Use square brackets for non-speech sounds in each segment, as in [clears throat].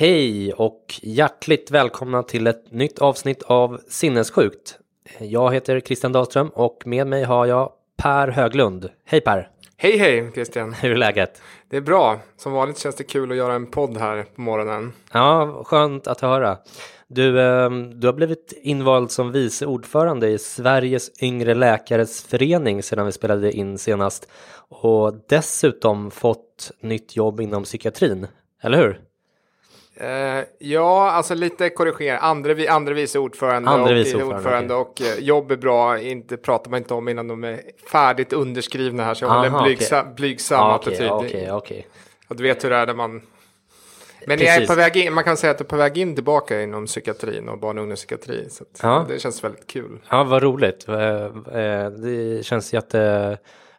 Hej och hjärtligt välkomna till ett nytt avsnitt av Sinnessjukt. Jag heter Christian Dahlström och med mig har jag Per Höglund. Hej Per! Hej hej Christian! [laughs] Hur är läget? Det är bra. Som vanligt känns det kul att göra en podd här på morgonen. Ja, skönt att höra. Du, eh, du har blivit invald som vice ordförande i Sveriges yngre läkares förening sedan vi spelade in senast och dessutom fått nytt jobb inom psykiatrin, eller hur? Eh, ja, alltså lite korrigera. Andre, vi, andre vice ordförande Andre och, vice ordförande, ordförande och eh, jobb är bra. Inte pratar man inte om innan de är färdigt underskrivna här. Så jag håller en Aha, blygsam, okej. blygsam Ja, attityd. Okej, okej, okej. Och du vet hur det är när man... Men jag är på väg in, man kan säga att jag är på väg in tillbaka inom psykiatrin och barn och ungdomspsykiatri. Så Ja. det känns väldigt kul. Ja, vad roligt. Eh, Det känns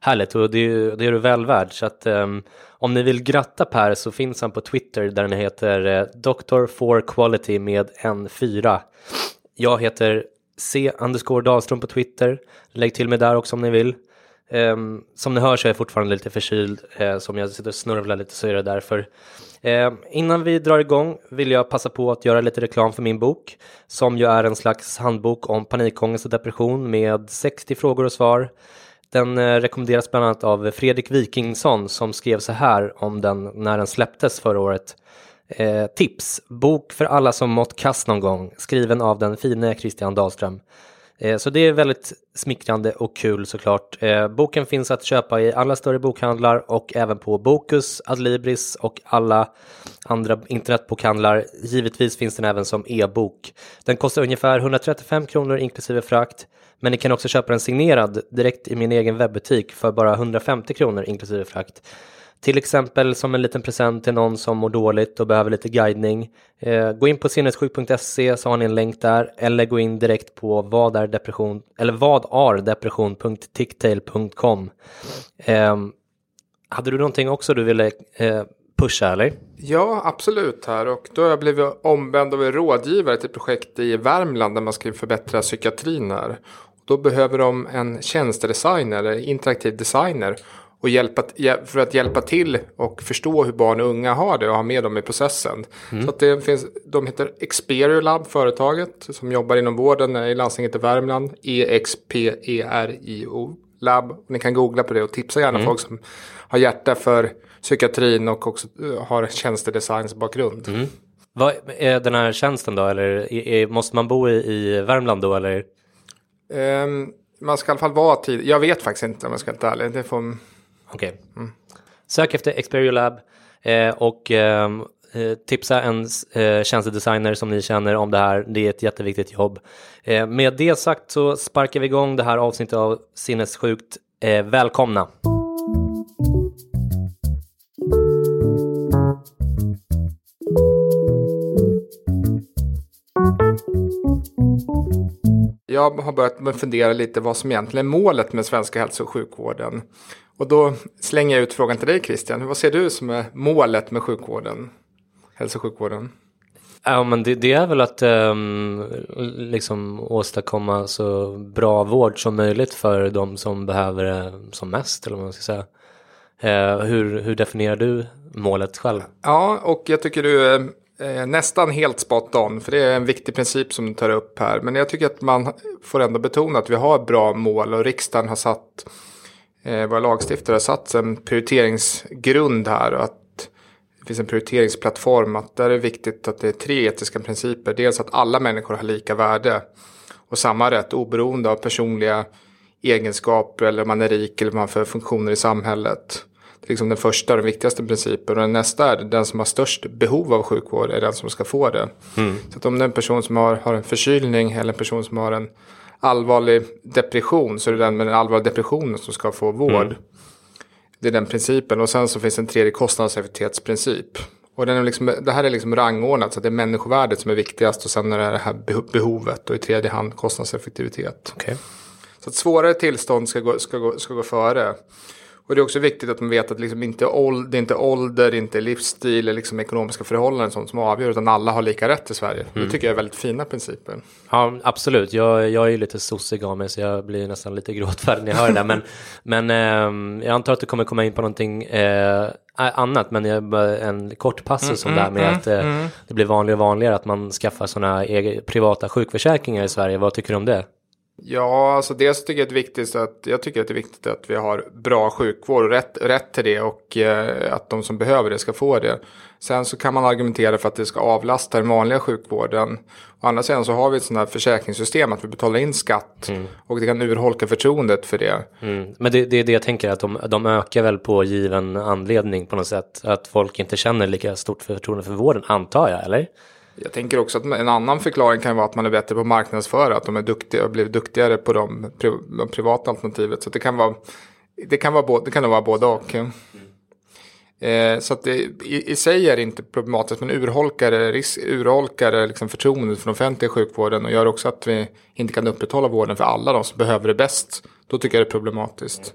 Härligt, och det är, det är du väl värd. Så att um, om ni vill gratta Per så finns han på Twitter där den heter eh, Dr. for Quality med en 4. Jag heter C. underscore Dahlström på Twitter. Lägg till mig där också om ni vill. Um, som ni hör så är jag fortfarande lite förkyld. Uh, som jag sitter och snurvlar lite så är det därför. Ehm, innan vi drar igång vill jag passa på att göra lite reklam för min bok som ju är en slags handbok om panikångest och depression med 60 frågor och svar. Den eh, rekommenderas bland annat av Fredrik Wikingsson som skrev så här om den när den släpptes förra året. Eh, tips! Bok för alla som mått kast någon gång, skriven av den fine Christian Dahlström. Eh, så det är väldigt smickrande och kul såklart. Eh, boken finns att köpa i alla större bokhandlar och även på Bokus, Adlibris och alla andra internetbokhandlar. Givetvis finns den även som e-bok. Den kostar ungefär 135 kronor inklusive frakt. Men ni kan också köpa den signerad direkt i min egen webbutik för bara 150 kronor inklusive frakt. Till exempel som en liten present till någon som mår dåligt och behöver lite guidning. Eh, gå in på sinnessjuk.se så har ni en länk där eller gå in direkt på vad är depression eller vad är depression.ticktail.com. Eh, hade du någonting också du ville eh, pusha eller? Ja, absolut här. Och då har jag blivit omvänd av en rådgivare till projekt i Värmland där man ska förbättra psykiatrin här. Då behöver de en tjänstedesigner, eller interaktiv designer, och hjälpa, hjä- för att hjälpa till och förstå hur barn och unga har det och ha med dem i processen. Så att det finns, de heter Experiolab, företaget, som jobbar inom vården i landstinget i Värmland. E-X-P-E-R-I-O Lab. Ni kan googla på det och tipsa gärna folk som har hjärta för psykiatrin och också eh, har tjänstedesignsbakgrund. Vad är den här tjänsten då eller är, måste man bo i, i Värmland då eller? Ehm, man ska i alla fall vara tid. Jag vet faktiskt inte om jag ska vara ärlig. Det får... Okej. Mm. Sök efter Experiolab eh, och ehm, eh, tipsa en eh, tjänstedesigner som ni känner om det här. Det är ett jätteviktigt jobb. Eh, med det sagt så sparkar vi igång det här avsnittet av Sinnessjukt. Eh, välkomna! Jag har börjat fundera lite vad som egentligen är målet med svenska hälso och sjukvården. Och då slänger jag ut frågan till dig Christian. Vad ser du som är målet med sjukvården? Hälso och sjukvården? Ja, men det, det är väl att ehm, liksom åstadkomma så bra vård som möjligt för de som behöver det som mest, eller vad man ska säga. Eh, hur, hur definierar du målet själv? Ja, och jag tycker du eh, nästan helt spot on, för det är en viktig princip som du tar upp här. Men jag tycker att man får ändå betona att vi har bra mål och riksdagen har satt, eh, våra lagstiftare har satt en prioriteringsgrund här. Att det finns en prioriteringsplattform, att där är det viktigt att det är tre etiska principer. Dels att alla människor har lika värde och samma rätt oberoende av personliga egenskaper eller om man är rik eller vad man för funktioner i samhället. Det är liksom den första och den viktigaste principen. Och den nästa är den som har störst behov av sjukvård är den som ska få det. Mm. Så om det är en person som har, har en förkylning eller en person som har en allvarlig depression så är det den med den allvarliga depressionen som ska få vård. Mm. Det är den principen. Och sen så finns en tredje kostnadseffektivitetsprincip. Och den är liksom, det här är liksom rangordnat så att det är människovärdet som är viktigast och sen är det här behovet och i tredje hand kostnadseffektivitet. Okay. Så att svårare tillstånd ska gå, ska gå, ska gå före. Och det är också viktigt att man vet att liksom inte ålder, det är inte ålder, inte livsstil eller liksom ekonomiska förhållanden sånt som avgör. Utan alla har lika rätt i Sverige. Mm. Det tycker jag är väldigt fina principer. Ja, absolut. Jag, jag är ju lite sossig av mig så jag blir nästan lite gråtfärdig när jag hör det där. Men, [laughs] men eh, jag antar att du kommer komma in på någonting eh, annat. Men jag, en kort passus mm, om det här med mm, att eh, mm. det blir vanligare och vanligare att man skaffar sådana privata sjukförsäkringar i Sverige. Vad tycker du om det? Ja, alltså dels tycker jag, det är viktigt att, jag tycker att det är viktigt att vi har bra sjukvård och rätt, rätt till det och eh, att de som behöver det ska få det. Sen så kan man argumentera för att det ska avlasta den vanliga sjukvården. Å andra sidan så har vi ett sådant här försäkringssystem att vi betalar in skatt mm. och det kan urholka förtroendet för det. Mm. Men det, det, är det jag tänker att de, de ökar väl på given anledning på något sätt. Att folk inte känner lika stort förtroende för vården antar jag, eller? Jag tänker också att en annan förklaring kan vara att man är bättre på marknadsföra. Att de är duktiga och blivit duktigare på de, de privata alternativet. Så det kan vara, det kan vara, det kan vara både och. Eh, så att det, i, i, sig är det inte problematiskt. Men urholkar det, urholkar liksom förtroendet för den offentliga sjukvården. Och gör också att vi inte kan upprätthålla vården för alla de som behöver det bäst. Då tycker jag det är problematiskt.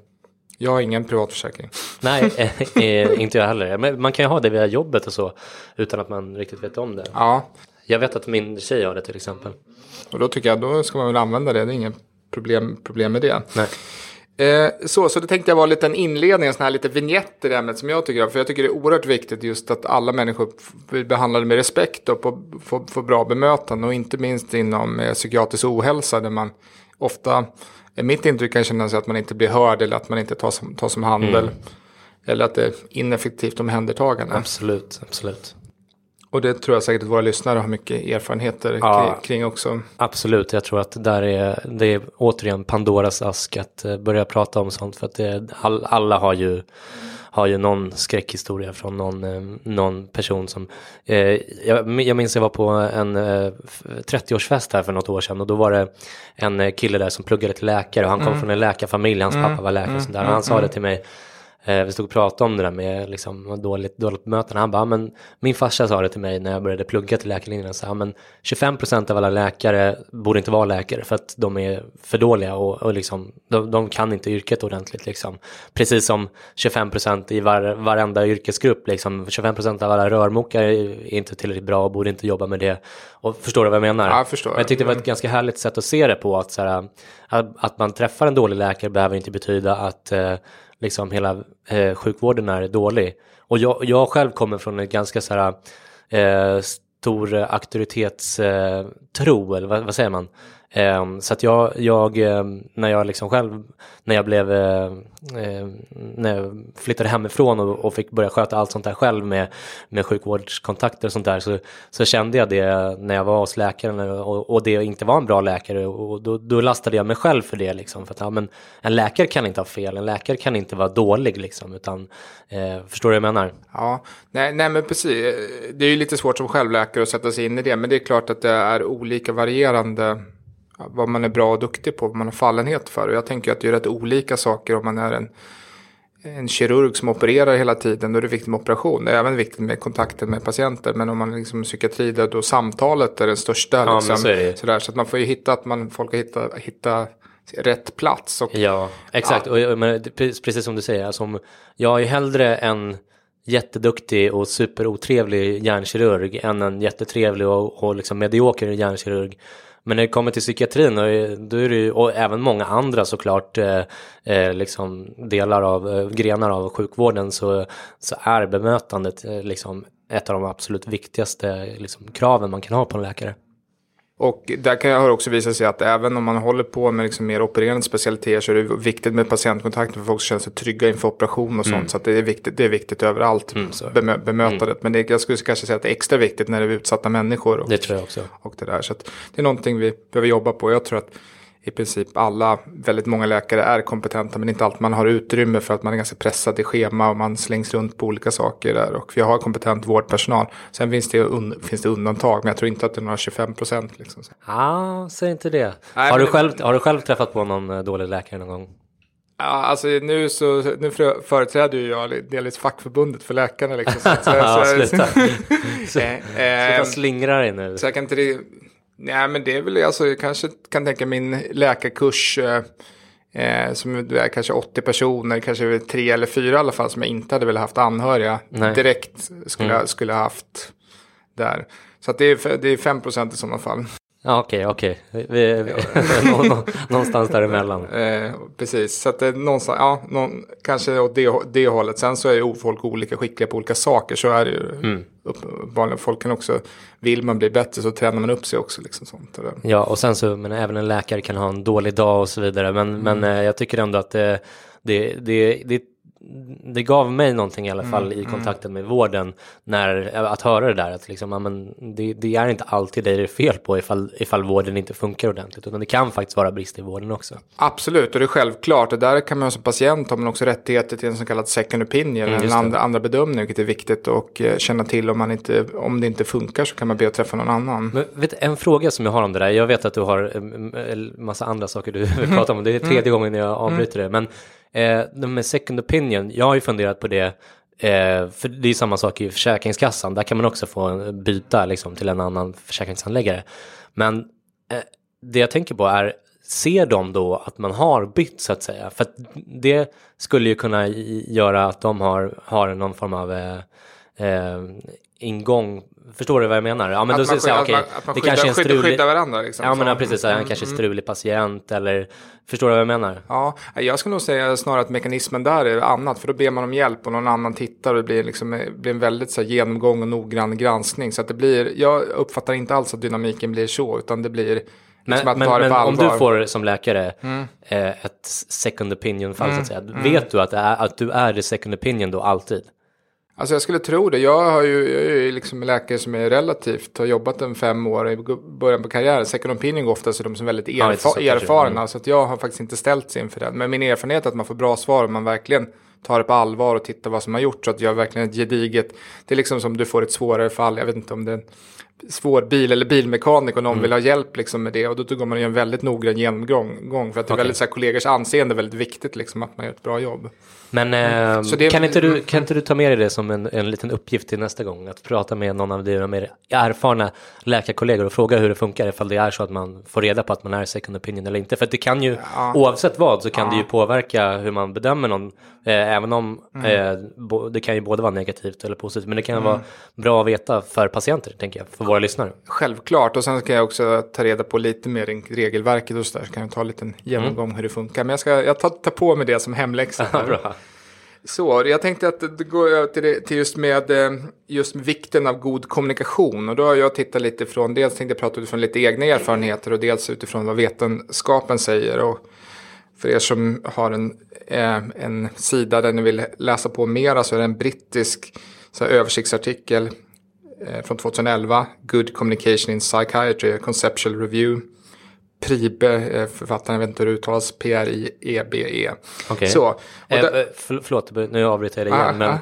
Jag har ingen privatförsäkring. Nej, eh, eh, inte jag heller. Men man kan ju ha det via jobbet och så utan att man riktigt vet om det. Ja. Jag vet att min tjej har det till exempel. Och då tycker jag då ska man väl använda det. Det är inget problem, problem med det. Nej. Eh, så, så det tänkte jag vara lite en inledning, en sån här lite vignett i det ämnet som jag tycker om. För jag tycker det är oerhört viktigt just att alla människor blir behandlade med respekt och får, får bra bemötande. Och inte minst inom eh, psykiatrisk ohälsa där man ofta mitt intryck kan kännas att man inte blir hörd eller att man inte tas som, tas som handel. Mm. Eller att det är ineffektivt omhändertagande. Absolut, absolut. Och det tror jag säkert att våra lyssnare har mycket erfarenheter ja, kring också. Absolut, jag tror att där är, det är återigen Pandoras ask att eh, börja prata om sånt. För att det, all, alla har ju har ju någon skräckhistoria från någon, eh, någon person som, eh, jag, jag minns jag var på en eh, 30-årsfest här för något år sedan och då var det en eh, kille där som pluggade till läkare och han kom mm. från en läkarfamilj, hans mm. pappa var läkare och sådär. Och han sa det mm. till mig, vi stod och pratade om det där med liksom, dåligt, dåligt bemötande. Han bara, men min farsa sa det till mig när jag började plugga till läkarlinjen. Så, men 25% av alla läkare borde inte vara läkare för att de är för dåliga och, och liksom, de, de, kan inte yrket ordentligt. Liksom. Precis som 25% i var, varenda yrkesgrupp. Liksom. 25% av alla rörmokare är inte tillräckligt bra och borde inte jobba med det. Och förstår du vad jag menar? Ja, jag förstår. Jag tyckte det var ett mm. ganska härligt sätt att se det på. Att, så här, att, att man träffar en dålig läkare behöver inte betyda att eh, liksom hela eh, sjukvården är dålig. Och jag, jag själv kommer från en ganska så här eh, stor auktoritetstro, eh, eller vad, vad, säger man? Ehm, så att jag, jag, ehm, när jag liksom själv, när jag blev, eh, ehm, när jag flyttade hemifrån och, och, fick börja sköta allt sånt där själv med, med sjukvårdskontakter och sånt där så, så kände jag det när jag var hos läkaren och, och det inte var en bra läkare och då, då lastade jag mig själv för det liksom. För att ja, men en läkare kan inte ha fel, en läkare kan inte vara dålig liksom utan eh, förstår du vad jag menar? Ja, nej, nej men precis. Det är ju lite svårt som självläkare att sätta sig in i det men det är klart att det är olika varierande vad man är bra och duktig på, vad man har fallenhet för. Och jag tänker att det är rätt olika saker om man är en, en kirurg som opererar hela tiden, då är det viktigt med operation. Det är även viktigt med kontakten med patienter. Men om man är liksom psykiatri, där då samtalet är den största. Ja, liksom, så, sådär, så att man får ju hitta att man, folk har hittat, hitta rätt plats. Och, ja, exakt. Ja. Och, men, precis som du säger, alltså, jag är hellre en jätteduktig och superotrevlig hjärnkirurg än en jättetrevlig och, och liksom medioker hjärnkirurg. Men när det kommer till psykiatrin, då är det ju, och även många andra såklart, eh, eh, liksom delar av, eh, grenar av sjukvården så, så är bemötandet eh, liksom ett av de absolut viktigaste liksom, kraven man kan ha på en läkare. Och där kan jag också visa sig att även om man håller på med liksom mer opererande specialiteter så är det viktigt med patientkontakt för folk känner sig trygga inför operation och sånt. Mm. Så det, är viktigt, det är viktigt överallt, mm, bemö bemötandet. Mm. Men det, jag skulle kanske säga att det är extra viktigt när det är utsatta människor. Och, det tror jag också. Och det där. Så det är någonting vi behöver jobba på. Jag tror att i princip alla, väldigt många läkare är kompetenta men inte alltid man har utrymme för att man är ganska pressad i schema och man slängs runt på olika saker där och vi har kompetent vårdpersonal. Sen finns det, finns det undantag men jag tror inte att det är några 25 procent. Liksom. Ja, säg inte det. Nej, har, du själv, har du själv träffat på någon eh, dålig läkare någon gång? Ja, alltså nu så nu företräder ju jag delvis fackförbundet för läkarna. Liksom, så, så, ja, sluta. sluta eh, slingra dig nu. Så jag kan inte Nej, men det är väl, alltså, jag kanske kan tänka min läkarkurs. Eh, eh som är kanske 80 personer, kanske tre eller fyra i alla fall som jag inte hade velat haft anhöriga Nej. direkt skulle, mm. skulle haft där. Så det är, det är 5 procent i sådana fall. Ja, okej, okay, okej. Okay. [laughs] någonstans däremellan. Eh, precis, så att det är någonstans, ja, någon, kanske åt det, det hållet. Sen så är ju folk olika skickliga på olika saker. Så är det ju. Mm. Vanliga folk kan också, vill man bli bättre så tränar man upp sig också. Liksom sånt, Ja, och sen så, men även en läkare kan ha en dålig dag och så vidare. Men, mm. men eh, jag tycker ändå att det, det, det, det det gav mig någonting i alla fall mm, i mm. kontakten med vården när, att höra det där att liksom, ja, men det, det, är inte alltid det det är fel på ifall, ifall vården inte funkar ordentligt utan det kan faktiskt vara brister i vården också. Absolut och det är självklart och där kan man som patient ha också rättigheter till en så kallad second opinion, mm, en andra, andra bedömning vilket är viktigt och eh, känna till om, man inte, om det inte funkar så kan man be att träffa någon annan. Men, vet, en fråga som jag har om det där, jag vet att du har en eh, massa andra saker du [laughs] vill prata om, det är tredje mm. gången jag avbryter det, men Eh, med second opinion, jag har ju funderat på det, eh, för det är ju samma sak i Försäkringskassan, där kan man också få byta liksom, till en annan försäkringshandläggare. Men eh, det jag tänker på är, ser de då att man har bytt så att säga? För att det skulle ju kunna göra att de har, har någon form av eh, eh ingång Förstår du vad jag menar? Ja, men att då man, säga, okay, att man det kanske är en strulig... skyddar varandra. Liksom, ja, men ja, precis. Mm. Han kanske är strulig patient eller... Förstår du vad jag menar? Ja, jag skulle nog säga snarare att mekanismen där är annat. För då ber man om hjälp och någon annan tittar och det blir, liksom, blir en väldigt så här, genomgång och noggrann granskning. Så att det blir... Jag uppfattar inte alls att dynamiken blir så, utan det blir... Men, men, men om du får som läkare mm. eh, ett second opinion fall mm. så att mm. säga. Mm. Vet du att, är, att du är the second opinion då alltid? Alltså jag skulle tro det. Jag, har ju, jag är ju liksom en läkare som är relativt, har jobbat en fem år i början på karriären. Second opinion oftast är de som är väldigt erfa ja, erfarna. Mm. Så att jag har faktiskt inte ställts inför det. Men min erfarenhet är att man får bra svar om man verkligen tar det på allvar och tittar vad som har gjorts. Så att jag verkligen ett gediget, det är liksom som du får ett svårare fall. Jag vet inte om det är en svår bil eller bilmekanik och någon mm. vill ha hjälp liksom med det. Och då går man ju en väldigt noggrann genomgång. För att det är okay. väldigt så här, kollegors anseende är väldigt viktigt liksom att man gör ett bra jobb. Men eh, det, kan, inte du, kan inte du ta med dig det som en, en liten uppgift till nästa gång? Att prata med någon av dina mer erfarna läkarkollegor och fråga hur det funkar ifall det är så att man får reda på att man är second opinion eller inte. För det kan ju, ja. oavsett vad, så kan ja. det ju påverka hur man bedömer någon. Eh, även om mm. eh, bo, det kan ju både vara negativt eller positivt. Men det kan mm. vara bra att veta för patienter, tänker jag, för våra lyssnare. Självklart, och sen ska jag också ta reda på lite mer i regelverket och så där. Så kan jag ta en liten genomgång mm. hur det funkar. Men jag, ska, jag tar, tar på mig det som hemläxa. [laughs] Så, jag tänkte att det går över till, till just med eh, just med vikten av god kommunikation. Och då har jag tittat lite från, dels tänkte jag prata utifrån lite egna erfarenheter och dels utifrån vad vetenskapen säger. Och för er som har en, eh, en sida där ni vill läsa på mera så är det en brittisk så här, översiktsartikel eh, från 2011. Good Communication in Psychiatry, Conceptual Review. Pribe, eh, författaren, jag vet inte hur det uttalas, P-R-I-E-B-E. Okay. Så, eh, där... för, förlåt, nu avbryter jag dig igen, ah, men ah.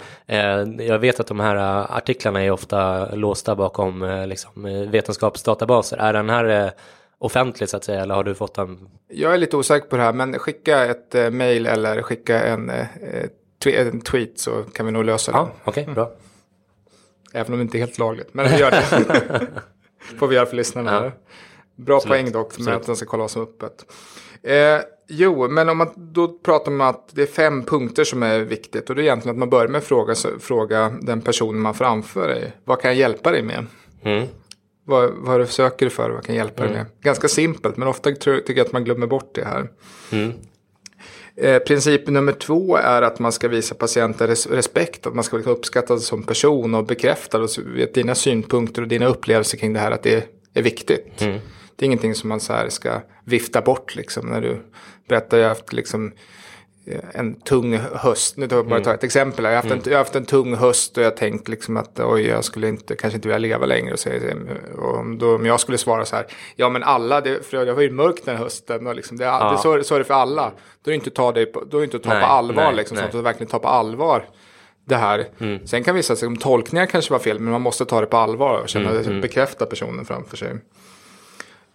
Eh, jag vet att de här eh, artiklarna är ofta låsta bakom eh, liksom, vetenskapsdatabaser. Är den här eh, offentlig så att säga, eller har du fått den? Jag är lite osäker på det här, men skicka ett eh, mail eller skicka en, en tweet så kan vi nog lösa det. Okej, okay, bra. Även om det inte är helt lagligt, men vi gör det. [laughs] Får vi göra för lyssnarna. Ja. Bra Absolut. poäng dock, med att den ska kolla vad som är öppet. Eh, jo, men om man då pratar om att det är fem punkter som är viktigt. Och det är egentligen att man börjar med att fråga, fråga den personen man framför dig. Vad kan jag hjälpa dig med? Mm. Vad, vad du söker för, vad kan jag hjälpa mm. dig med? Ganska simpelt, men ofta tror, tycker jag att man glömmer bort det här. Mm. Eh, princip nummer två är att man ska visa patienten res respekt, att man ska liksom uppskattas som person och bekräfta och dina synpunkter och dina upplevelser kring det här, att det är viktigt. Mm. Det är ingenting som man så här ska vifta bort liksom när du berättar, jag haft liksom Eh, en tung höst. Nu tar jag bara ta ett exempel. Jag har, haft en, mm. jag har haft en tung höst och jag tänkt liksom att oj, jag skulle inte, kanske inte vilja leva längre. Så, och om, då, om jag skulle svara så här, ja men alla, det, för jag var ju mörkt den hösten och liksom, det, ja. det, så, så är det för alla. Då är det inte att ta, det på, då är inte att ta nej, på allvar, nej, liksom, nej. så att verkligen ta på allvar det här. Mm. Sen kan vissa säga att tolkningar kanske var fel, men man måste ta det på allvar och känna, mm, mm. bekräfta personen framför sig.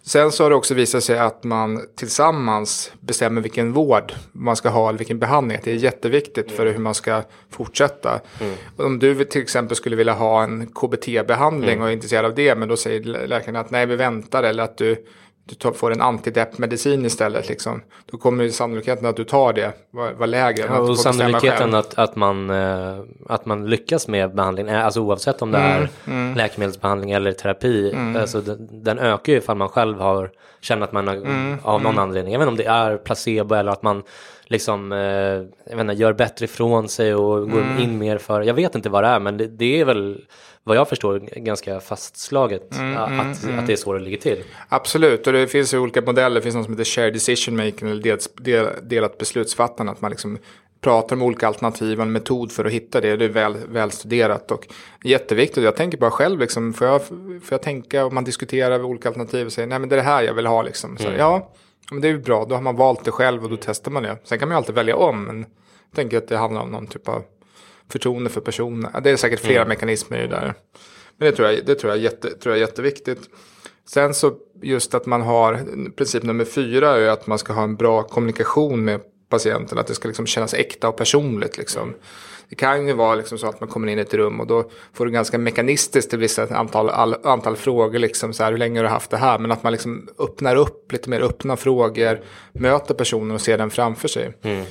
Sen så har det också visat sig att man tillsammans bestämmer vilken vård man ska ha eller vilken behandling. Det är jätteviktigt mm. för hur man ska fortsätta. Mm. Om du till exempel skulle vilja ha en KBT-behandling mm. och är intresserad av det, men då säger läkaren att nej, vi väntar eller att du du får en antideppmedicin istället. Liksom. Då kommer ju sannolikheten att du tar det vara lägre. Ja, och sannolikheten att, att, man, eh, att man lyckas med behandlingen, eh, alltså oavsett om det mm, är mm. läkemedelsbehandling eller terapi, mm. alltså den, den, ökar ju ifall man själv har, känner att man har, mm, av någon mm. anledning, inte om det är placebo eller att man liksom, eh, jag vet inte, gör bättre ifrån sig och går mm. in mer för, jag vet inte vad det är, men det, det är väl vad jag förstår ganska fastslaget mm, att, mm, mm. att det är så det ligger till. Absolut, och det finns ju olika modeller. Det finns något som heter shared decision making eller delat, delat beslutsfattande. Att man liksom pratar om olika alternativ och en metod för att hitta det. Det är väl, väl studerat och jätteviktigt. Jag tänker bara själv, liksom, får, jag, får jag tänka om man diskuterar olika alternativ och säger nej men det är det här jag vill ha. Liksom. Så, mm. Ja, men det är ju bra, då har man valt det själv och då testar man det. Sen kan man ju alltid välja om, men jag tänker att det handlar om någon typ av förtroende för personen. Det är säkert flera mm. mekanismer i det där. Men det tror jag, det tror jag, jätte, tror jag är jätteviktigt. Sen så just att man har, princip nummer fyra är att man ska ha en bra kommunikation med patienten. Att det ska liksom kännas äkta och personligt. Liksom. Det kan ju vara liksom så att man kommer in i ett rum och då får du ganska mekanistiskt till vissa antal, all, antal frågor. Liksom så här, hur länge har du haft det här? Men att man liksom öppnar upp lite mer öppna frågor, möter personen och ser den framför sig. Mm.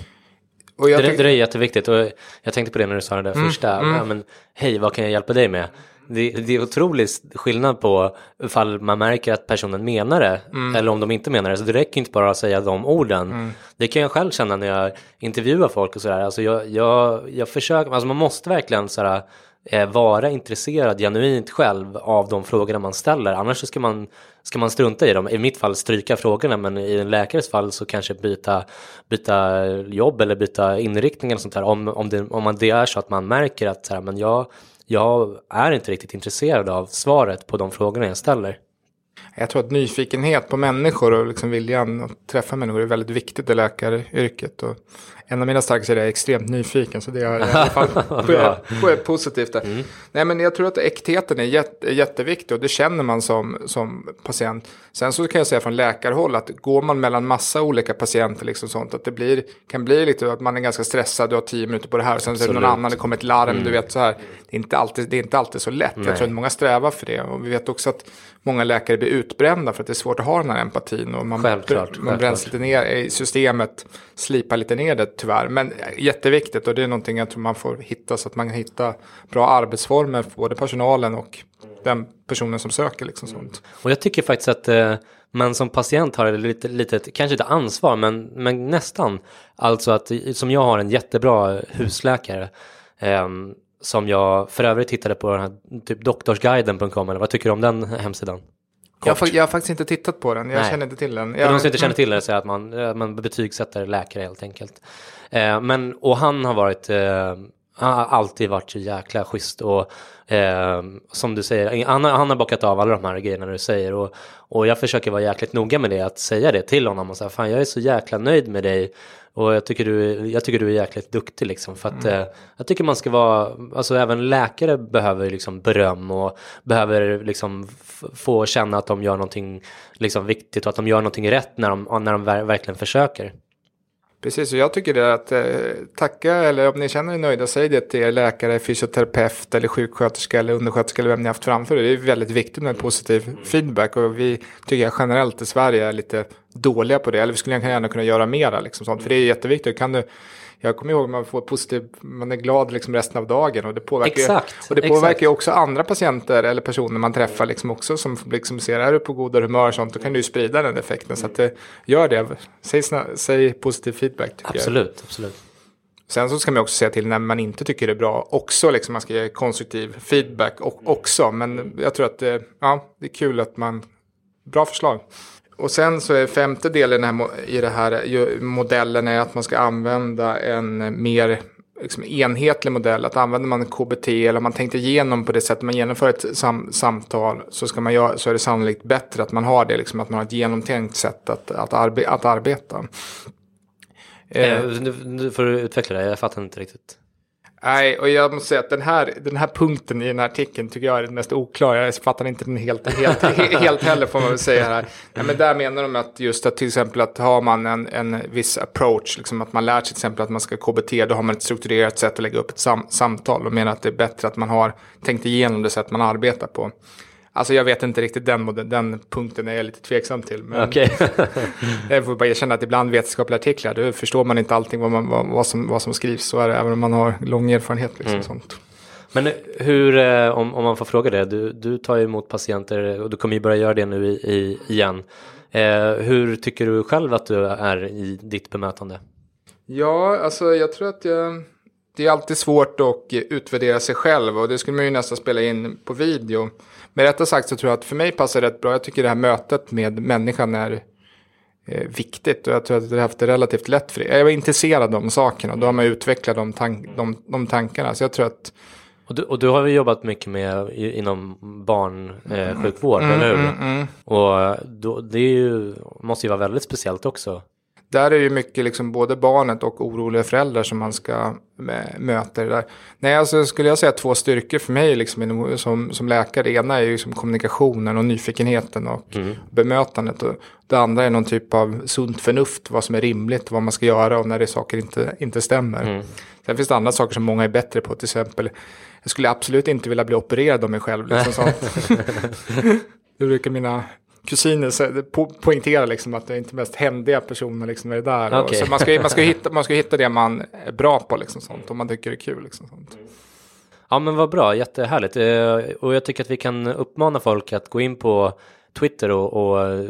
Och jag det, det är jätteviktigt och jag tänkte på det när du sa det där mm, första. Mm. Ja, men, Hej, vad kan jag hjälpa dig med? Det, det är otrolig skillnad på ifall man märker att personen menar det mm. eller om de inte menar det. Så det räcker inte bara att säga de orden. Mm. Det kan jag själv känna när jag intervjuar folk och sådär. Alltså jag, jag, jag försöker, alltså man måste verkligen sådär Eh, vara intresserad genuint själv av de frågorna man ställer. Annars så ska man, ska man strunta i dem. I mitt fall stryka frågorna men i en läkares fall så kanske byta, byta jobb eller byta inriktning eller sånt här. Om, om, det, om man, det är så att man märker att så här, men jag, jag är inte riktigt intresserad av svaret på de frågorna jag ställer. Jag tror att nyfikenhet på människor och liksom viljan att träffa människor är väldigt viktigt i läkaryrket. Och en av mina starka är jag extremt nyfiken. Så det är i alla fall [laughs] på, positivt. Mm. Nej men jag tror att äktheten är jätte, jätteviktig och det känner man som, som patient. Sen så kan jag säga från läkarhåll att går man mellan massa olika patienter liksom sånt att det blir, kan bli lite att man är ganska stressad, du har tio minuter på det här och sen så är det någon annan, det kommer ett larm, mm. du vet så här. Det är inte alltid, det är inte alltid så lätt. Nej. Jag tror att många strävar för det och vi vet också att många läkare blir utbrända för att det är svårt att ha den här empatin och man, självklart, man bränns lite ner i systemet, slipar lite ner det tyvärr. Men jätteviktigt och det är någonting jag tror man får hitta så att man kan hitta bra arbetsformer för både personalen och den personen som söker. Liksom sånt. Och jag tycker faktiskt att eh, man som patient har lite, lite, kanske inte ansvar, men, men nästan. Alltså att som jag har en jättebra husläkare. Eh, som jag för övrigt tittade på den här typ doktorsguiden.com eller vad tycker du om den hemsidan? Jag har, jag har, faktiskt inte tittat på den, jag Nej. känner inte till den. Jag, För de som inte känner till det så är att man, man betygsätter läkare helt enkelt. Eh, men, och han har varit, eh, han har alltid varit så jäkla schysst och eh, som du säger, han, han har bockat av alla de här grejerna du säger och, och jag försöker vara jäkligt noga med det, att säga det till honom och säga fan jag är så jäkla nöjd med dig och jag tycker du, jag tycker du är jäkligt duktig liksom. För att mm. eh, jag tycker man ska vara, alltså även läkare behöver liksom beröm och behöver liksom få känna att de gör någonting liksom viktigt och att de gör någonting rätt när de, när de verkligen försöker. Precis, och jag tycker det att eh, tacka, eller om ni känner er nöjda, säg det till er läkare, fysioterapeut eller sjuksköterska eller undersköterska eller vem ni haft framför er. Det är väldigt viktigt med positiv feedback och vi tycker jag generellt i Sverige är lite dåliga på det. Eller vi skulle gärna kunna göra mera. Liksom, sånt. För det är jätteviktigt. Kan du, jag kommer ihåg att man får positiv, man är glad liksom resten av dagen. Och det påverkar, Exakt, och det påverkar exakt. ju också andra patienter eller personer man träffar liksom också. Som liksom ser, är du på goda humör och sånt, då kan du ju sprida den effekten. Så att det, gör det. Säg, säg positiv feedback. tycker jag. Absolut, absolut. Sen så ska man också säga till när man inte tycker det är bra också, liksom man ska ge konstruktiv feedback och, också. Men jag tror att det, ja, det är kul att man, bra förslag. Och sen så är femte delen här, i det här modellen är att man ska använda en mer liksom, enhetlig modell. Att använder man KBT eller om man tänkte igenom på det sättet man genomför ett sam samtal så, ska man göra, så är det sannolikt bättre att man har det, liksom, att man har ett genomtänkt sätt att, att, arbe att arbeta. Eh, nu, nu får du utveckla det, jag fattar inte riktigt. Nej, och jag måste säga att den här, den här punkten i den här artikeln tycker jag är den mest oklara. Jag fattar inte den helt, helt, [laughs] helt heller får man väl säga här. Nej, men där menar de att just att till exempel att har man en, en viss approach, liksom att man lär sig till exempel att man ska KBT, då har man ett strukturerat sätt att lägga upp ett sam, samtal och menar att det är bättre att man har tänkt igenom det sätt man arbetar på. Alltså jag vet inte riktigt den, modell, den punkten är jag lite tveksam till. Men Okej. [laughs] jag får bara erkänna att ibland vetenskapliga artiklar, då förstår man inte allting vad, man, vad, vad, som, vad som skrivs. Så är det även om man har lång erfarenhet. Liksom, sånt. Men hur, eh, om, om man får fråga det, du, du tar ju emot patienter och du kommer ju börja göra det nu i, i, igen. Eh, hur tycker du själv att du är i ditt bemötande? Ja, alltså jag tror att jag, det är alltid svårt att utvärdera sig själv och det skulle man ju nästan spela in på video. Med detta sagt så tror jag att för mig passar det rätt bra. Jag tycker det här mötet med människan är eh, viktigt och jag tror att jag har haft det relativt lätt för det. Jag var intresserad av de sakerna och då har man utvecklat de, tank, de, de tankarna. Så jag tror att Och du, och du har ju jobbat mycket med inom barnsjukvård, eh, sjukvård, eller hur? Och då, det ju, måste ju vara väldigt speciellt också. Där är det ju mycket liksom både barnet och oroliga föräldrar som man ska möta. Det där. Nej, alltså skulle jag säga två styrkor för mig liksom, som, som läkare. Ena är ju liksom kommunikationen och nyfikenheten och bemötandet. Och det andra är någon typ av sunt förnuft, vad som är rimligt, vad man ska göra och när det är saker inte, inte stämmer. Sen finns det andra saker som många är bättre på, till exempel jag skulle absolut inte vilja bli opererad av mig själv. Liksom sånt. [laughs] Det brukar mina kusiner sä- po poängtera liksom att det är inte mest händiga personer liksom är där. Okej. Så man ska, man, ska [laughs] hitta, man ska hitta det man är bra på, liksom sånt, om man tycker det är kul. Liksom sånt. Ja men vad bra, jättehärligt. Eh, Och jag tycker att vi kan uppmana folk att gå in på Twitter och, och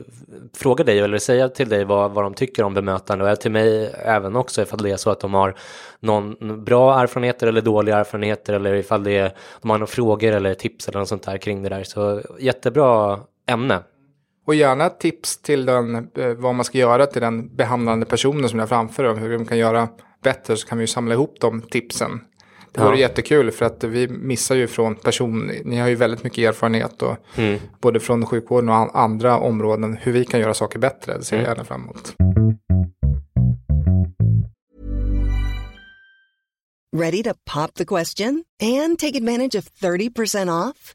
fråga dig eller säga till dig vad, vad de tycker om bemötande och till mig även också ifall det är så att de har någon bra erfarenheter eller dåliga erfarenheter eller ifall det är, de har några frågor eller tips eller något sånt där kring det där. Så jättebra ämne. Och gärna tips till den, eh, vad man ska göra till den behandlande personen som är framför dem, hur de kan göra bättre, så kan vi ju samla ihop de tipsen. Det vore Ja. jättekul för att vi missar ju från person, ni har ju väldigt mycket erfarenhet och både från sjukvården och an- andra områden, hur vi kan göra saker bättre, det ser jag gärna fram emot. Ready to pop the question and take advantage of 30% off?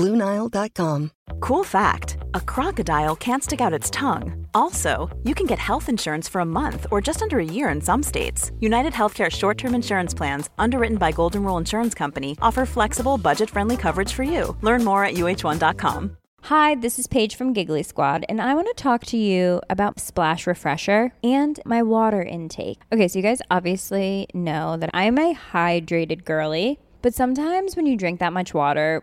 BlueNile.com. Cool fact a crocodile can't stick out its tongue. Also, you can get health insurance for a month or just under a year in some states. United Healthcare short term insurance plans, underwritten by Golden Rule Insurance Company, offer flexible, budget friendly coverage for you. Learn more at uh1.com. Hi, this is Paige from Giggly Squad, and I want to talk to you about Splash Refresher and my water intake. Okay, so you guys obviously know that I'm a hydrated girly, but sometimes when you drink that much water,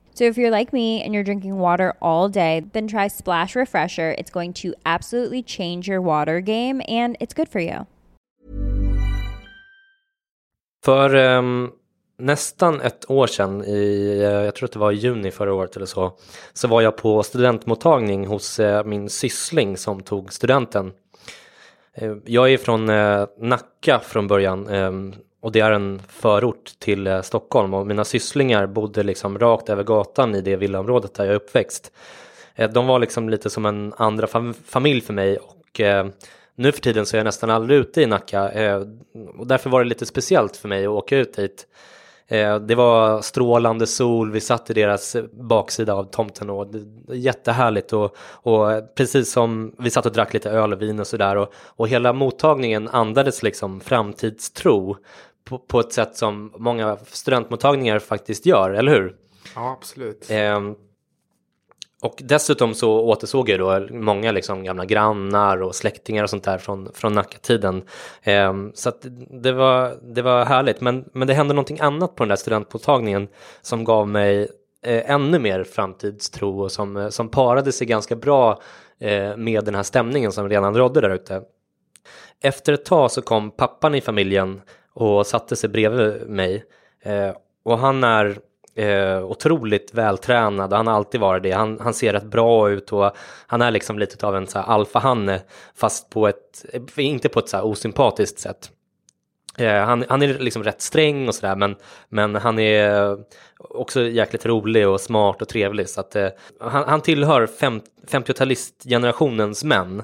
So if you're like me and you're drinking water all day, then try Splash Refresher. It's going to absolutely change your water game and it's good for you. För ehm, nästan ett år sedan, i, eh, jag tror att det var i juni förra året eller så, så var jag på studentmottagning hos eh, min syssling som tog studenten. Eh, jag är från Nacka från början och det är en förort till eh, Stockholm. Och mina sysslingar bodde liksom rakt över gatan i det villaområdet där jag är uppväxt. Eh, de var liksom lite som en andra familj för mig. Och eh, nu för tiden så är jag nästan aldrig ute i Nacka. Och därför var det lite speciellt för mig att åka ut dit. Eh, det var strålande sol, vi satt i deras baksida av tomten och det, jättehärligt. Och, och precis som vi satt och drack lite öl och vin och sådär. Och, och hela mottagningen andades liksom framtidstro på, på ett sätt som många studentmottagningar faktiskt gör, eller hur? Ja, absolut. Eh, och dessutom så återsåg jag då många liksom gamla grannar och släktingar och sånt där från, från Nacka-tiden. Eh, så det var, det var härligt. Men, men det hände någonting annat på den där studentmottagningen som gav mig eh, ännu mer framtidstro och som, som parade sig ganska bra eh, med den här stämningen som redan rådde där ute. Efter ett tag så kom pappan i familjen och satte sig bredvid mig. Eh, och han är eh, otroligt vältränad. Han har alltid varit det. Han, han ser rätt bra ut och han är liksom lite av en så alfahanne fast på ett, inte på ett så här osympatiskt sätt. Eh, han, han, är liksom rätt sträng och sådär men, men han är också jäkligt rolig och smart och trevlig så att eh, han, han tillhör 50-talistgenerationens män.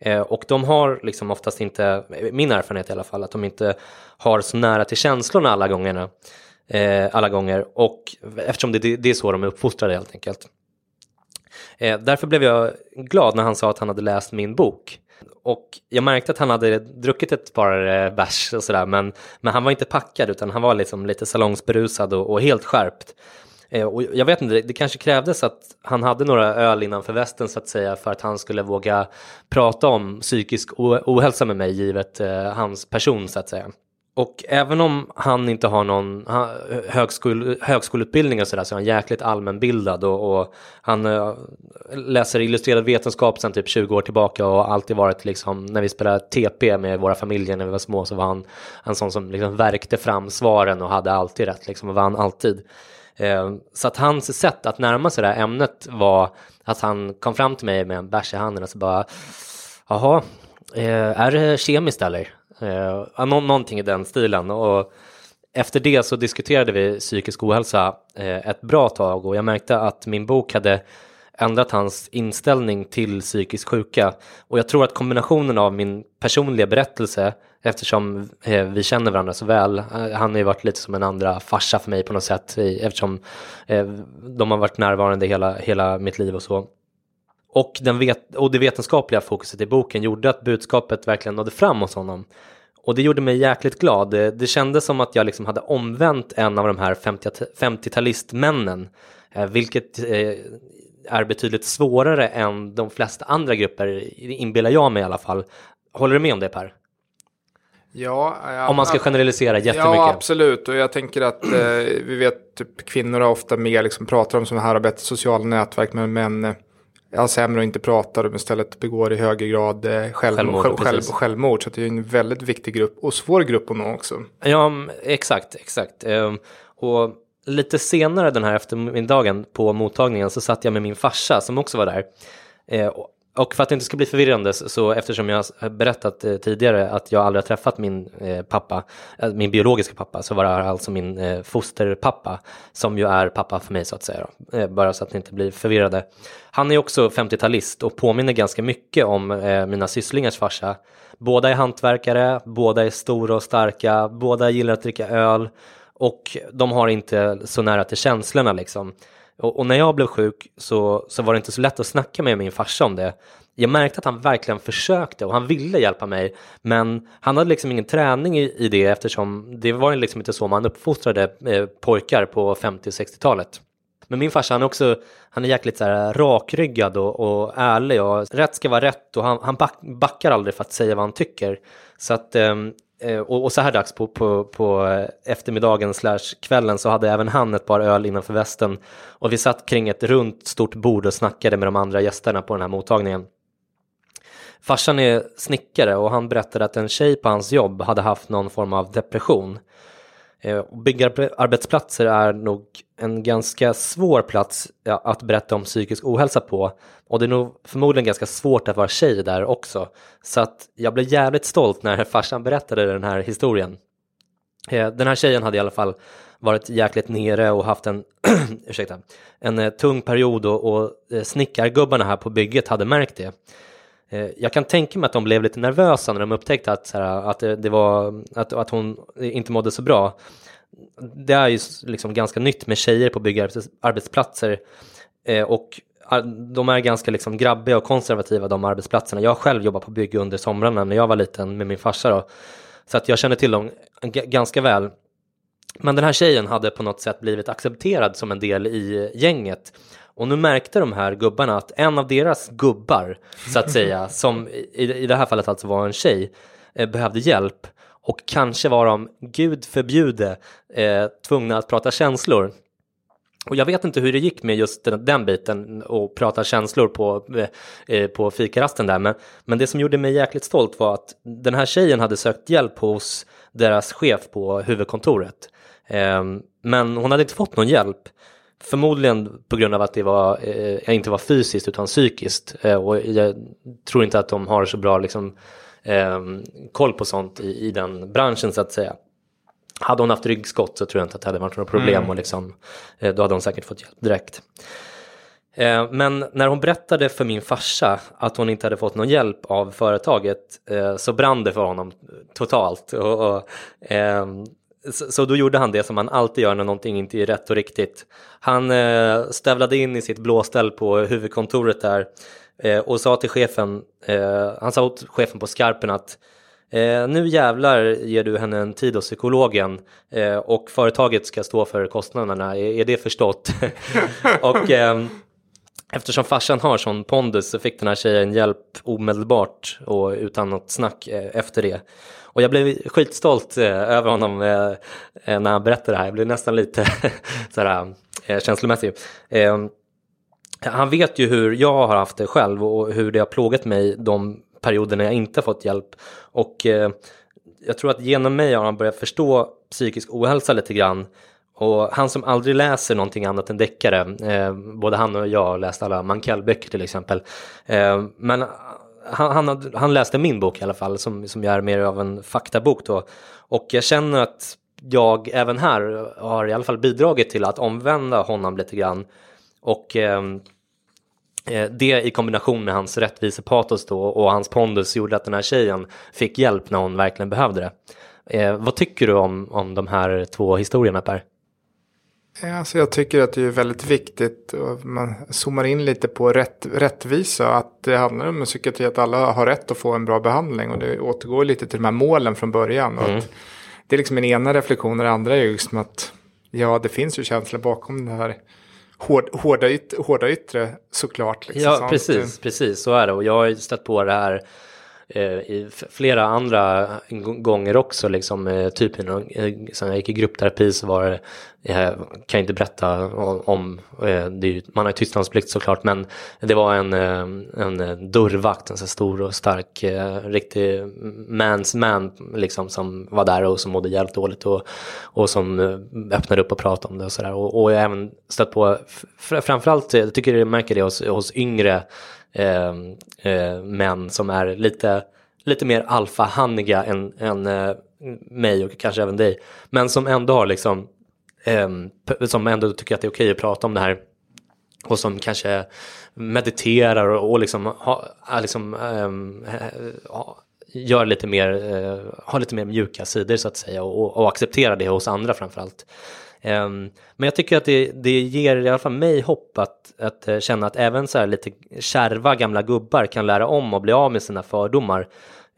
Eh, och de har liksom oftast inte, min erfarenhet i alla fall, att de inte har så nära till känslorna alla gångerna eh, alla gånger och eftersom det, det är så de är uppfostrade helt enkelt. Eh, därför blev jag glad när han sa att han hade läst min bok. Och jag märkte att han hade druckit ett par bärs och sådär men, men han var inte packad utan han var liksom lite salongsberusad och, och helt skärpt. Eh, och jag vet inte, det, det kanske krävdes att han hade några öl innanför västen så att säga för att han skulle våga prata om psykisk ohälsa med mig givet eh, hans person så att säga. Och även om han inte har någon högskol, högskoleutbildning och sådär så är han jäkligt allmänbildad och, och han uh, läser illustrerad vetenskap sedan typ 20 år tillbaka och alltid varit liksom när vi spelade TP med våra familjer när vi var små så var han en sån som liksom verkte fram svaren och hade alltid rätt liksom och vann alltid. Eh, så att hans sätt att närma sig det här ämnet var att han kom fram till mig med en bärs i handen och så bara jaha, eh, är det kemiskt eller? Eh, nå någonting i den stilen. Och efter det så diskuterade vi psykisk ohälsa ett bra tag och jag märkte att min bok hade ändrat hans inställning till psykisk sjuka. Och jag tror att kombinationen av min personliga berättelse, eftersom eh, vi känner varandra så väl, eh, han har ju varit lite som en andra farsa för mig på något sätt, eftersom eh, de har varit närvarande hela, hela mitt liv och så. Och, den vet och det vetenskapliga fokuset i boken gjorde att budskapet verkligen nådde fram hos honom. Och det gjorde mig jäkligt glad. Det, det kändes som att jag liksom hade omvänt en av de här 50-talistmännen, eh, vilket eh, är betydligt svårare än de flesta andra grupper, inbillar jag mig i alla fall. Håller du med om det Per? Ja, ja, om man ska generalisera jättemycket. Ja, absolut. Och jag tänker att eh, vi vet typ kvinnor har ofta mer liksom pratar om sådana här och bättre sociala nätverk, men män eh, ja, sämre och inte pratar och istället begår i högre grad eh, självmord, självmord, själv, självmord. Så det är en väldigt viktig grupp och svår grupp att nå också. Ja, exakt, exakt. Ehm, och lite senare den här eftermiddagen på mottagningen så satt jag med min farsa som också var där. Eh, och för att det inte ska bli förvirrande så eftersom jag har berättat eh, tidigare att jag aldrig har träffat min eh, pappa, eh, min biologiska pappa, så var det alltså min eh, fosterpappa som ju är pappa för mig så att säga. Eh, bara så att ni inte blir förvirrade. Han är också 50-talist och påminner ganska mycket om mina sysslingars farsa. Båda är hantverkare, båda är stora och starka, båda gillar att dricka öl och de har inte så nära till känslorna liksom. Och, och, när jag blev sjuk så, så var det inte så lätt att snacka med min farsa om det. Jag märkte att han verkligen försökte och han ville hjälpa mig. Men han hade liksom ingen träning i, i det eftersom det var liksom inte så man uppfostrade eh, pojkar på 50 och 60-talet. Men min farsa han är också, han är jäkligt så här rakryggad och, och ärlig och rätt ska vara rätt och han, han back, backar aldrig för att säga vad han tycker. Så att Eh, Eh, och, och, så här dags på, på, på eh, eftermiddagen slash kvällen så hade även han ett par öl innanför västen och vi satt kring ett runt stort bord och snackade med de andra gästerna på den här mottagningen. Farsan är snickare och han berättade att en tjej på hans jobb hade haft någon form av depression. Eh, byggarbetsplatser är nog en ganska svår plats att berätta om psykisk ohälsa på och det är nog förmodligen ganska svårt att vara tjej där också. Så att jag blev jävligt stolt när [laughs] farsan berättade den här historien. Eh, den här tjejen hade i alla fall varit jäkligt nere och haft en, [clears throat] ursäkta, en eh, tung period och, och snickargubbarna här på bygget hade märkt det. Eh, jag kan tänka mig att de blev lite nervösa när de upptäckte att, här, att, eh, det var, att, att hon inte mådde så bra. Det är ju liksom ganska nytt med tjejer på byggarbetsplatser eh, och de är ganska liksom grabbiga och konservativa de arbetsplatserna. Jag själv jobbat på bygg under somrarna när jag var liten med min farsa då. Så att jag känner till dem ganska väl. Men den här tjejen hade på något sätt blivit accepterad som en del i gänget. Och nu märkte de här gubbarna att en av deras gubbar, så att säga, [laughs] som i, i det här fallet alltså var en tjej, eh, behövde hjälp. Och kanske var de, gud förbjude, eh, tvungna att prata känslor. Och jag vet inte hur det gick med just den, den biten och prata känslor på, eh, eh, på fikarasten där. Men, men det som gjorde mig jäkligt stolt var att den här tjejen hade sökt hjälp hos deras chef på huvudkontoret. Eh, men hon hade inte fått någon hjälp. Förmodligen på grund av att det var, eh, inte var fysiskt utan psykiskt. Eh, och jag tror inte att de har så bra liksom, ehm, koll på sånt i, i den branschen så att säga. Hade hon haft ryggskott så tror jag inte att det hade varit några problem mm. och liksom, eh, då hade hon säkert fått hjälp direkt. Eh, men när hon berättade för min farsa att hon inte hade fått någon hjälp av företaget eh, så brann det för honom totalt. Och, och, så, så då gjorde han det som man alltid gör när någonting inte är rätt och riktigt. Han eh, stävlade in i sitt blåställ på huvudkontoret där eh, och sa till chefen, eh, han sa åt chefen på skarpen att Eh, nu jävlar ger du henne en tid hos psykologen eh, och företaget ska stå för kostnaderna. Är, är det förstått? [laughs] och eh, eftersom farsan har sån pondus så fick den här tjejen hjälp omedelbart och utan något snack eh, efter det. Och jag blev skitstolt eh, över honom eh, när han berättade det här. Jag blev nästan lite [laughs] sådär, eh, känslomässig. han vet ju hur jag har haft det själv och hur det har plågat mig de perioder när jag inte fått hjälp. Och jag tror att genom mig har han börjat förstå psykisk ohälsa lite grann. Och han som aldrig läser någonting annat än deckare, eh, både han och jag har läst alla Mankell-böcker till exempel. Eh, men han, han, han, läste min bok i alla fall, som, som är mer av en faktabok då. Och jag känner att jag även här har i alla fall bidragit till att omvända honom lite grann. Och eh, Eh, det i kombination med hans rättvisepatos då och hans pondus gjorde att den här tjejen fick hjälp när hon verkligen behövde det. Eh, vad tycker du om, om de här två historierna Per? Alltså jag tycker att det är väldigt viktigt, och man zoomar in lite på rätt, rättvisa, att det handlar om psykiatri, att alla har rätt att få en bra behandling och det återgår lite till de här målen från början. Och mm. det är liksom en ena reflektionen, det andra är just att ja, det finns ju känslor bakom det här hård, hårda, yt, hårda yttre såklart. Liksom, ja, precis, precis, så är det. Och jag har stött på det här Eh, i flera andra gånger också, liksom, eh, typ sen eh, jag gick i gruppterapi så var det jag kan inte berätta om, om det man har tystnadsplikt såklart, men det var en, en dörrvakt, en så stor och stark, riktig mans man liksom som var där och som mådde jävligt dåligt och, och som öppnade upp och pratade om det och sådär. Och, och jag har även stött på, framförallt, jag tycker jag märker det hos, hos yngre Ehm, eh, män som är lite, lite mer alfahanniga än, än eh, mig och kanske även dig, men som ändå har liksom ehm, som ändå tycker att det är okej att prata om det här och som kanske mediterar och, och liksom, ha, liksom um, ha, gör lite mer, uh, har lite mer mjuka sidor så att säga och, och accepterar det hos andra framförallt. Um, men jag tycker att det, det ger i alla fall mig hopp att, att eh, känna att även så här lite kärva gamla gubbar kan lära om och bli av med sina fördomar.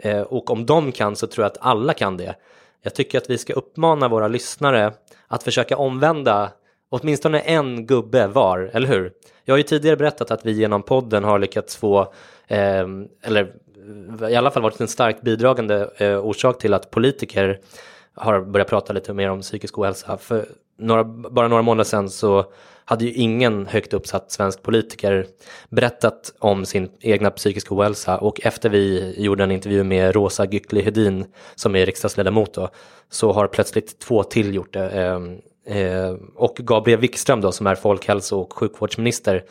Uh, och om de kan så tror jag att alla kan det. Jag tycker att vi ska uppmana våra lyssnare att försöka omvända åtminstone en gubbe var, eller hur? Jag har ju tidigare berättat att vi genom podden har lyckats få, ehm, eh, eller i alla fall varit en starkt bidragande eh, orsak till att politiker har börjat prata lite mer om psykisk ohälsa. För några, bara några månader sedan så hade ju ingen högt uppsatt svensk politiker berättat om sin egna psykiska ohälsa och efter vi gjorde en intervju med Rosa Gyckli Hedin som är riksdagsledamot då, så har plötsligt två till gjort det. Eh, eh, och Gabriel Wikström då som är folkhälso och sjukvårdsminister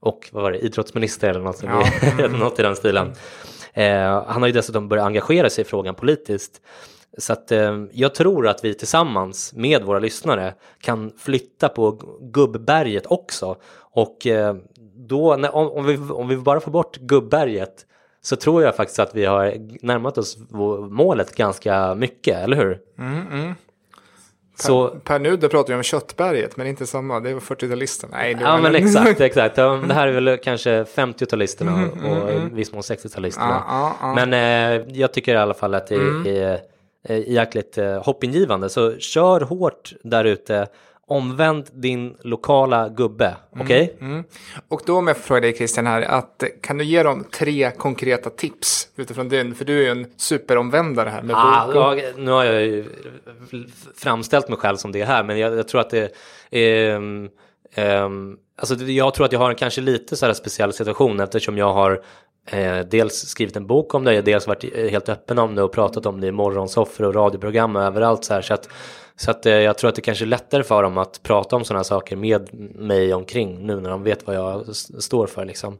och vad var det, idrottsminister eller något, ja. [laughs] något i den stilen. Eh, han har ju dessutom börjat engagera sig i frågan politiskt. Så att, eh, jag tror att vi tillsammans med våra lyssnare kan flytta på gubbberget också. Och eh, då, när, om, om, vi, om vi bara får bort gubbberget så tror jag faktiskt att vi har närmat oss målet ganska mycket, eller hur? Mm, mm. Så, per, per nu då pratar vi om köttberget, men inte samma, det var 40-talisterna. [laughs] Nej, ja, men exakt, exakt. det här är väl kanske 50-talisterna mm, och mm, mm. viss mån 60-talisterna. Ah, ah, ah. Men eh, jag tycker i alla fall att det mm. är jäkligt eh, hoppingivande. Så kör hårt där ute. Omvänd din lokala gubbe, mm, okej? Okay? Mm, Och då om jag får fråga dig Christian här, att kan du ge dem tre konkreta tips utifrån din, för du är ju en superomvändare här med ah, bok och... ja, Nu har jag ju framställt mig själv som det här, men jag, jag tror att det är um, um, Alltså jag tror att jag har en kanske lite så här speciell situation eftersom jag har eh, dels skrivit en bok om det, dels varit eh, helt öppen om det och pratat om det i morgonsoffer och radioprogram och överallt så här. Så att, så att eh, jag tror att det kanske är lättare för dem att prata om sådana saker med mig omkring nu när de vet vad jag står för liksom.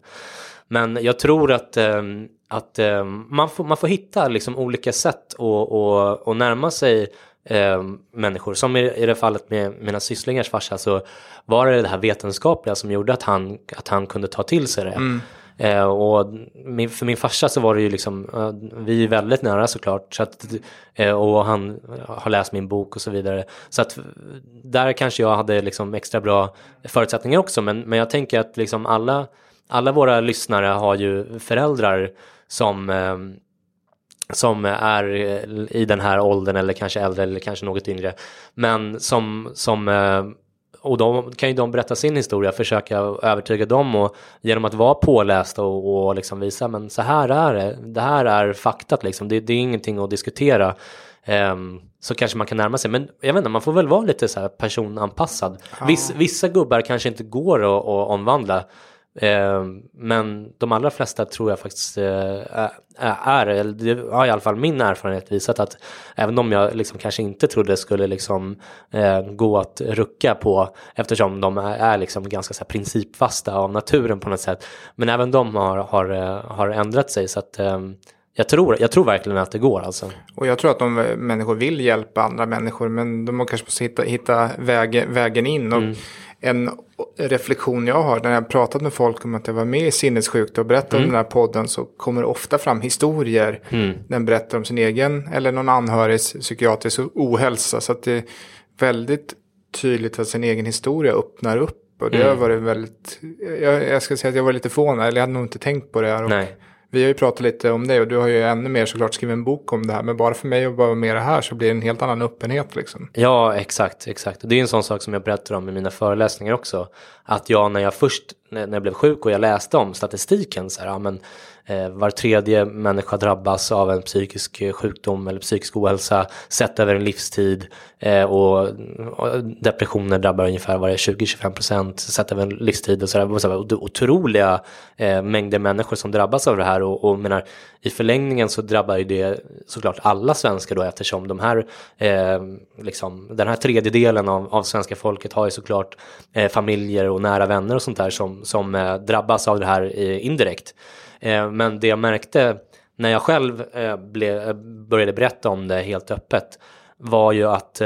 Men jag tror att, eh, att eh, man, får, man får hitta liksom olika sätt att, att, att närma sig eh, människor. Som i, i det fallet med mina sysslingars farsa så var det det här vetenskapliga som gjorde att han, att han kunde ta till sig det. Mm. Eh, och min, för min farsa så var det ju liksom, eh, vi är väldigt nära såklart. Så att, eh, och han har läst min bok och så vidare. Så att där kanske jag hade liksom extra bra förutsättningar också. Men, men jag tänker att liksom alla, alla våra lyssnare har ju föräldrar som eh, som är i den här åldern eller kanske äldre eller kanske något yngre. Men som, som eh, och då kan ju de berätta sin historia, försöka övertyga dem och genom att vara pålästa och, och liksom visa men så här är det, det här är faktat liksom, det, det är ingenting att diskutera. Um, så kanske man kan närma sig, men jag vet inte, man får väl vara lite så personanpassad. Ja. Viss, vissa gubbar kanske inte går att, att omvandla. Eh, men de allra flesta tror jag faktiskt eh, är, eller det har i alla fall min erfarenhet visat att även om jag liksom kanske inte trodde skulle liksom eh, gå att rucka på eftersom de är, är liksom ganska så principfasta av naturen på något sätt. Men även de har, har, har ändrat sig så att jag tror, jag tror verkligen att det går alltså. Och jag tror att de människor vill hjälpa andra människor men de kanske måste hitta, hitta vägen, vägen in. Och mm en reflektion jag har när jag pratat med folk om att jag var med i sinnessjukt och berättat mm. om den här podden så kommer det ofta fram historier. Mm. Den berättar om sin egen eller någon anhörigs psykiatrisk ohälsa. Så att det är väldigt tydligt att sin egen historia öppnar upp. Och det mm. har varit väldigt, jag, jag, ska säga att jag var lite förvånad, eller jag hade nog inte tänkt på det här. Och Nej. Vi har ju pratat lite om det och du har ju ännu mer såklart skrivit en bok om det här. Men bara för mig att vara med det här så blir det en helt annan öppenhet liksom. Ja, exakt, exakt. Det är en sån sak som jag berättar om i mina föreläsningar också. Att jag när jag först, när jag blev sjuk och jag läste om statistiken så här, ja men Eh, var tredje människa drabbas av en psykisk eh, sjukdom eller psykisk ohälsa sett över en livstid eh, och, depressioner drabbar ungefär varje 20-25 procent sett över en livstid och sådär. Så otroliga mängder människor som drabbas av det här och, och menar, i förlängningen så drabbar ju det såklart alla svenskar då eftersom de här, eh, liksom, den här tredjedelen av, av svenska folket har ju såklart eh, familjer och nära vänner och sånt där som, som eh, drabbas av det här indirekt. Eh, men det jag märkte när jag själv eh, ble, eh, började berätta om det helt öppet var ju att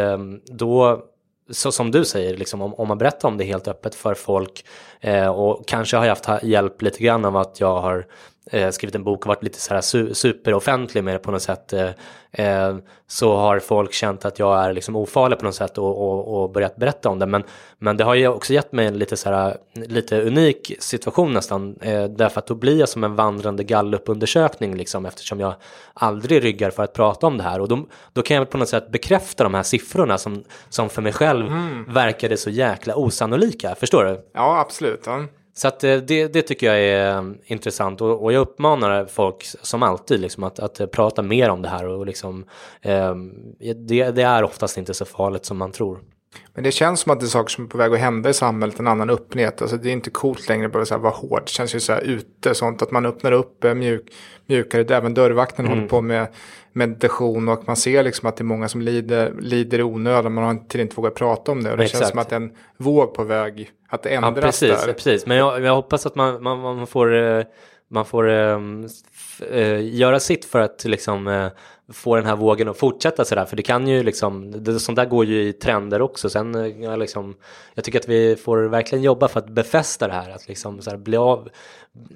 då så som du säger, liksom, om, om man berättar om det helt öppet för folk eh, och kanske har jag haft hjälp lite grann av att jag har eh, skrivit en bok och varit lite så här su superoffentlig med det på något sätt. Eh, eh, så har folk känt att jag är liksom ofarlig på något sätt och, och, och, börjat berätta om det. Men, men det har ju också gett mig en lite, så här, lite unik situation nästan. Eh, därför att då blir jag som en vandrande gallupundersökning liksom, eftersom jag aldrig ryggar för att prata om det här. Och då, då kan jag på något sätt bekräfta de här siffrorna som, som för mig själv mm. verkade så jäkla osannolika. Förstår du? Ja, absolut. Ja. Så att eh, det, det tycker jag är eh, intressant och, och jag uppmanar folk som alltid liksom att, att eh, prata mer om det här och liksom eh, det, det, är oftast inte så farligt som man tror. Men det känns som att det är saker som är på väg att hända i samhället, en annan öppenhet. Alltså det är inte coolt längre att vara hård. Det känns ju så här ute, sånt att man öppnar upp mjuk, mjukare. Även dörrvakten mm. håller på med meditation och man ser liksom att det är många som lider, lider i onödan. Man har inte, inte vågat prata om det och det Exakt. känns som att det är en våg på väg att ändras ja, precis, där. Precis, men jag, jag hoppas att man, man, man får, eh, man får ähm, göra sitt för att liksom äh, få den här vågen att fortsätta sådär. För det kan ju liksom, det, sånt där går ju i trender också. Sen ja, liksom, jag tycker att vi får verkligen jobba för att befästa det här. Att liksom så här, bli av,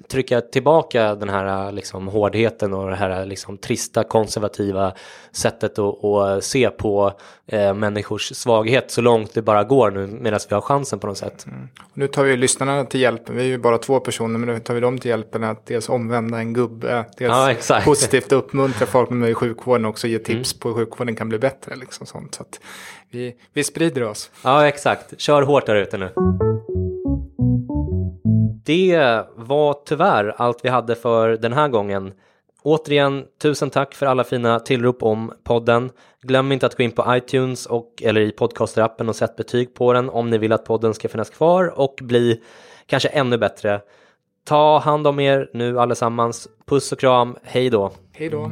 trycka tillbaka den här liksom, hårdheten och det här liksom, trista konservativa sättet att, att se på eh, människors svaghet så långt det bara går nu medan vi har chansen på något sätt. Mm. nu tar vi lyssnarna till hjälp. Vi är ju bara två personer men nu tar vi dem till hjälpen att dels omvända en gubbe, dels ja, positivt uppmuntra folk med sjukvården också ge tips mm. på hur sjukvården kan bli bättre. Liksom sånt. Så vi, vi sprider oss. Ja exakt, kör hårt där ute nu. Det var tyvärr allt vi hade för den här gången. Återigen, tusen tack för alla fina tillrop om podden. Glöm inte att gå in på iTunes och, eller i podcasterappen och sätta betyg på den om ni vill att podden ska finnas kvar och bli kanske ännu bättre. Ta hand om er nu allesammans. Puss och kram. Hej då. Hej då.